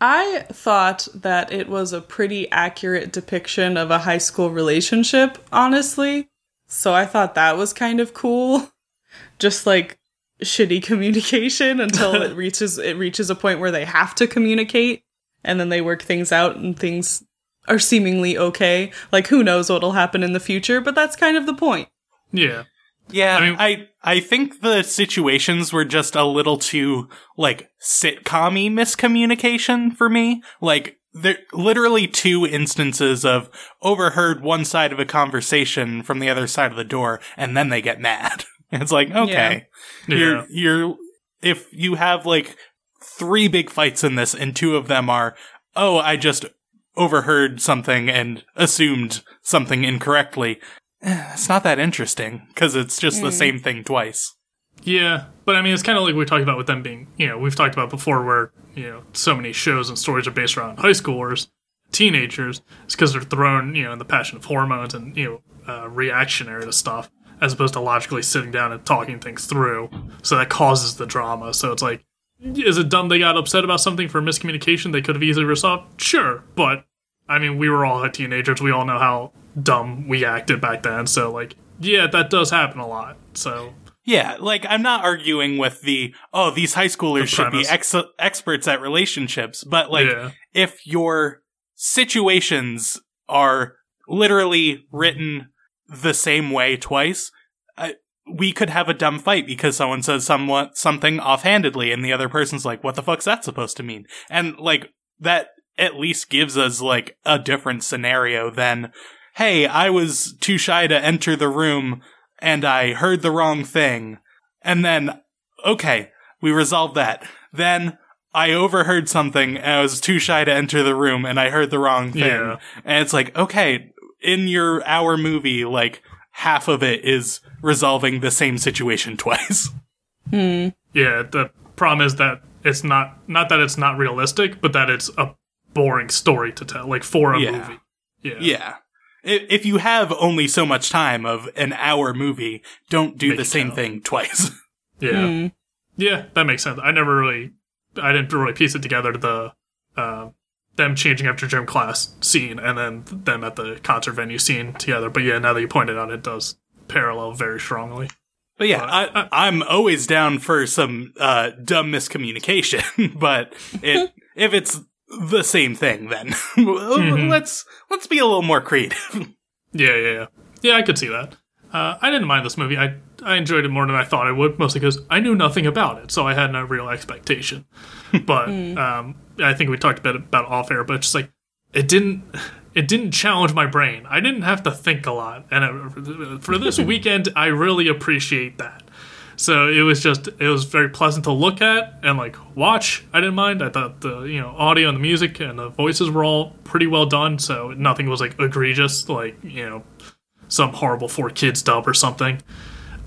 I thought that it was a pretty accurate depiction of a high school relationship, honestly. So I thought that was kind of cool. Just like shitty communication until it reaches it reaches a point where they have to communicate and then they work things out and things are seemingly okay. Like who knows what'll happen in the future, but that's kind of the point. Yeah. Yeah, I I mean- I, I think the situations were just a little too like sitcom-y miscommunication for me. Like there literally two instances of overheard one side of a conversation from the other side of the door, and then they get mad. it's like okay, Yeah. you're you're if you have like three big fights in this, and two of them are oh I just overheard something and assumed something incorrectly. It's not that interesting because it's just the same thing twice. Yeah, but I mean, it's kind of like we talked about with them being, you know, we've talked about before where, you know, so many shows and stories are based around high schoolers, teenagers. It's because they're thrown, you know, in the passion of hormones and, you know, uh, reactionary to stuff, as opposed to logically sitting down and talking things through. So that causes the drama. So it's like, is it dumb they got upset about something for miscommunication they could have easily resolved? Sure, but I mean, we were all teenagers. We all know how dumb we acted back then. So, like, yeah, that does happen a lot. So, Yeah, like I'm not arguing with the oh these high schoolers The should be ex- experts at relationships, but like yeah. if your situations are literally written the same way twice, I, we could have a dumb fight because someone says somewhat something offhandedly, and the other person's like, "What the fuck's that supposed to mean?" And like that at least gives us like a different scenario than, "Hey, I was too shy to enter the room, and I heard the wrong thing," and then okay, we resolved that. Then I overheard something and I was too shy to enter the room and I heard the wrong thing. Yeah. And it's like, okay, in your hour movie, like half of it is resolving the same situation twice. Hmm. Yeah, the problem is that it's not not that it's not realistic, but that it's a boring story to tell, like for a Yeah. movie. Yeah. yeah. I- If you have only so much time of an hour movie, don't do Make the same count. thing twice. Yeah. Hmm. Yeah, that makes sense. I never really I didn't really piece it together to the uh, them changing after gym class scene and then them at the concert venue scene together. But yeah, now that you pointed out it does parallel very strongly. But yeah, But- I, I'm always down for some uh, dumb miscommunication. but it, if it's the same thing, then Mm-hmm. let's let's be a little more creative. Yeah, yeah, yeah. Yeah, I could see that. Uh, I didn't mind this movie. I I enjoyed it more than I thought I would, mostly because I knew nothing about it, so I had no real expectation. but um, I think we talked a bit about it off air, but it's just like it didn't it didn't challenge my brain. I didn't have to think a lot, and it, for this weekend, I really appreciate that. So it was just it was very pleasant to look at and like watch. I didn't mind. I thought the you know audio and the music and the voices were all pretty well done. So nothing was like egregious, like you know some horrible 4Kids dub or something.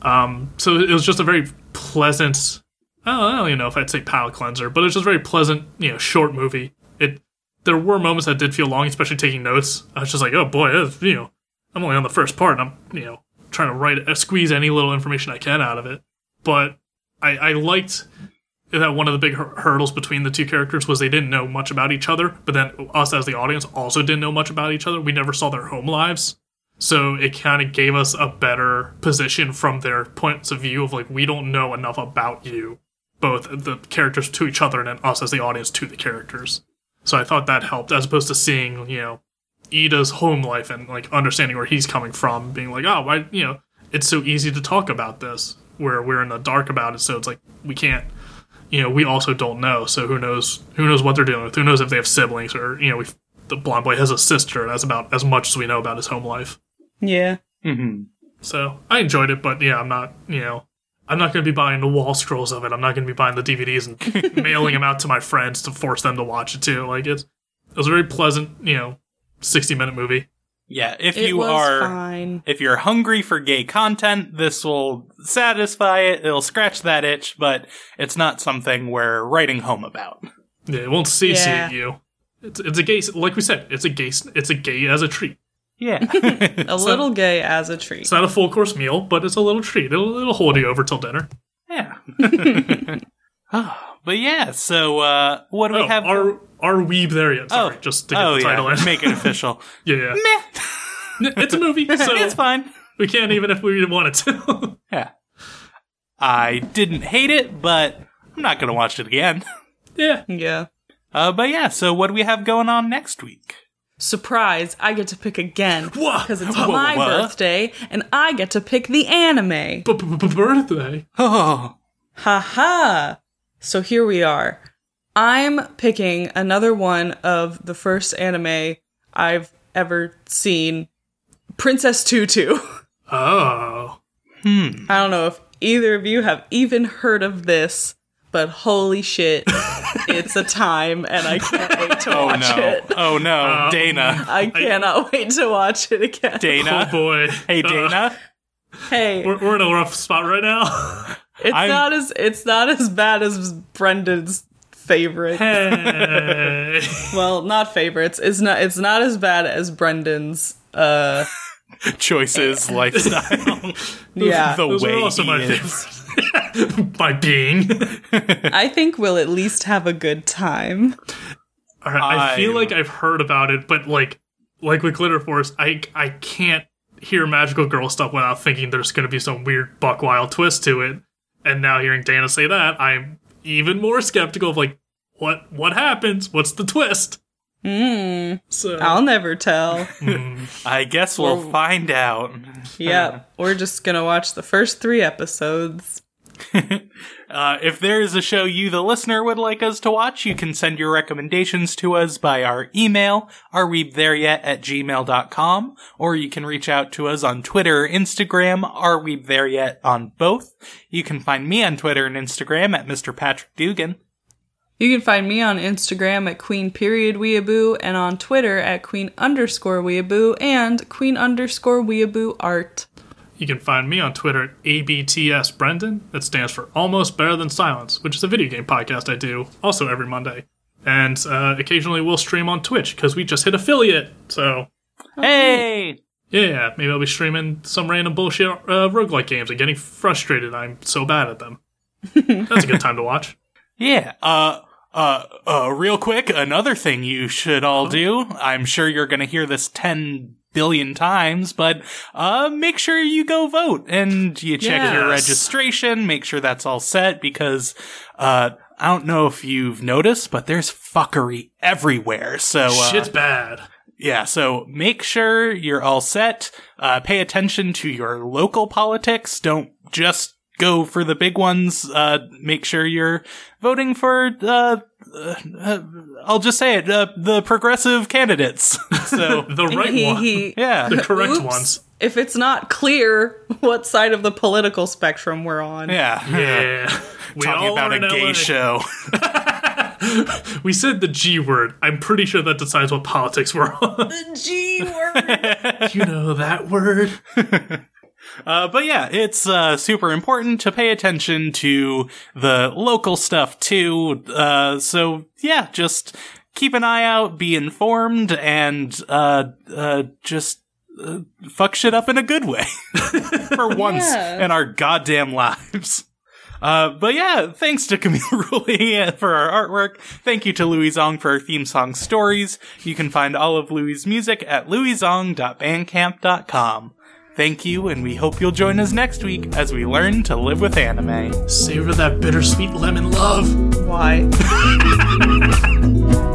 Um, so it was just a very pleasant. I don't, I don't even know if I'd say palate cleanser, but it was just a very pleasant, you know, short movie. It there were moments that did feel long, especially taking notes. I was just like, oh boy, this, you know, I'm only on the first part, and I'm you know trying to write squeeze any little information I can out of it. But I, I liked that one of the big hurdles between the two characters was they didn't know much about each other, but then us as the audience also didn't know much about each other. We never saw their home lives. So it kind of gave us a better position from their points of view of like, we don't know enough about you, both the characters to each other and then us as the audience to the characters. So I thought that helped as opposed to seeing, you know, Ida's home life and like understanding where he's coming from, being like, oh, why, you know, it's so easy to talk about this where we're in the dark about it. So it's like, we can't, you know, we also don't know. So who knows, who knows what they're dealing with? Who knows if they have siblings or, you know, we the blonde boy has a sister. That's about as much as we know about his home life. Yeah. hmm So I enjoyed it, but yeah, I'm not, you know, I'm not going to be buying the wall scrolls of it. I'm not going to be buying the DVDs and mailing them out to my friends to force them to watch it too. Like it's, it was a very pleasant, you know, 60 minute movie. Yeah, if It you are fine. if you're hungry for gay content, this will satisfy it. It'll scratch that itch, but it's not something we're writing home about. Yeah, it won't satiate Yeah. you. It's, it's a gay, like we said, it's a gay, it's a gay as a treat. Yeah. A little gay as a treat. It's not a full course meal, but it's a little treat. It'll, it'll hold you over till dinner. yeah. but yeah, so uh what do we Oh, have? are are weeb there yet? Sorry, oh, just to get oh the title yeah, in. make it official. yeah, yeah. Meh. it's a movie, so it's fine. we can't even if we wanted to. Yeah. I didn't hate it, but I'm not gonna watch it again. yeah, Yeah. Uh, but yeah, so what do we have going on next week? Surprise, I get to pick again. Wha- Because it's wha- my what? birthday, and I get to pick the anime. B-b-b-birthday. Oh, Ha ha! So here we are. I'm picking another one of the first anime I've ever seen Princess Tutu. Oh, hmm. I don't know if either of you have even heard of this, but holy shit, it's a time and I can't wait to Oh watch no. it. Oh no. Um, Dana. I cannot wait to watch it again. oh Dana. boy. Hey Uh, Dana. Hey, we're, we're in a rough spot right now. it's I'm- not as it's not as bad as Brendan's favorite. hey. Well, not favorites. It's not it's not as bad as Brendan's uh Choices, lifestyle. yeah. the Those way are also he my is. favorite. By being. I think we'll at least have a good time. All right, I feel I'm- like I've heard about it, but like like with Glitter Force, I I can't hear magical girl stuff without thinking there's going to be some weird buck wild twist to it. And now hearing Dana say that, I'm even more skeptical of like what what happens? What's the twist? Mm, So I'll never tell. I guess we'll Well- find out. Yep. We're just gonna watch the first three episodes. Uh, if there is a show you, the listener, would like us to watch, you can send your recommendations to us by our email, areweebthereyet at gmail.com, or you can reach out to us on Twitter or Instagram, are we there yet on both. You can find me on Twitter and Instagram at Mr. Patrick Dugan. You can find me on Instagram at queen period weeaboo and on Twitter at queen underscore weeaboo and queen underscore weeaboo art. You can find me on Twitter at ABTS Brendan. That stands for Almost Better Than Silence, which is a video game podcast I do also every Monday. And uh, occasionally we'll stream on Twitch because we just hit affiliate. So Hey! Yeah, maybe I'll be streaming some random bullshit uh, roguelike games and getting frustrated. I'm so bad at them. That's a good time to watch. Yeah, uh, uh, uh, real quick, another thing you should all do, I'm sure you're gonna hear this 10 billion times, but, uh, make sure you go vote and you check your registration, make sure that's all set because, uh, I don't know if you've noticed, but there's fuckery everywhere. So, uh, Shit's bad. yeah, so make sure you're all set. Uh, pay attention to your local politics. Don't just go for the big ones. Uh, make sure you're voting for, uh, uh, I'll just say it, uh, the progressive candidates. so, The right He- one. he- yeah. The correct Oops. ones. If it's not clear what side of the political spectrum we're on. Yeah. Yeah. We Talking all about a gay LA. show. We said the G word. I'm pretty sure that decides what politics we're on. The G word. you know that word? Uh, but yeah, it's uh, super important to pay attention to the local stuff too. Uh, so yeah, just keep an eye out, be informed, and uh, uh, just uh, fuck shit up in a good way for once Yeah. in our goddamn lives. Uh, but yeah, thanks to Camille Rulli for our artwork. Thank you to Louis Zong for our theme song stories. You can find all of Louis' music at louiszong.bandcamp.com. Thank you, and we hope you'll join us next week as we learn to live with anime. Savor that bittersweet lemon love. Why?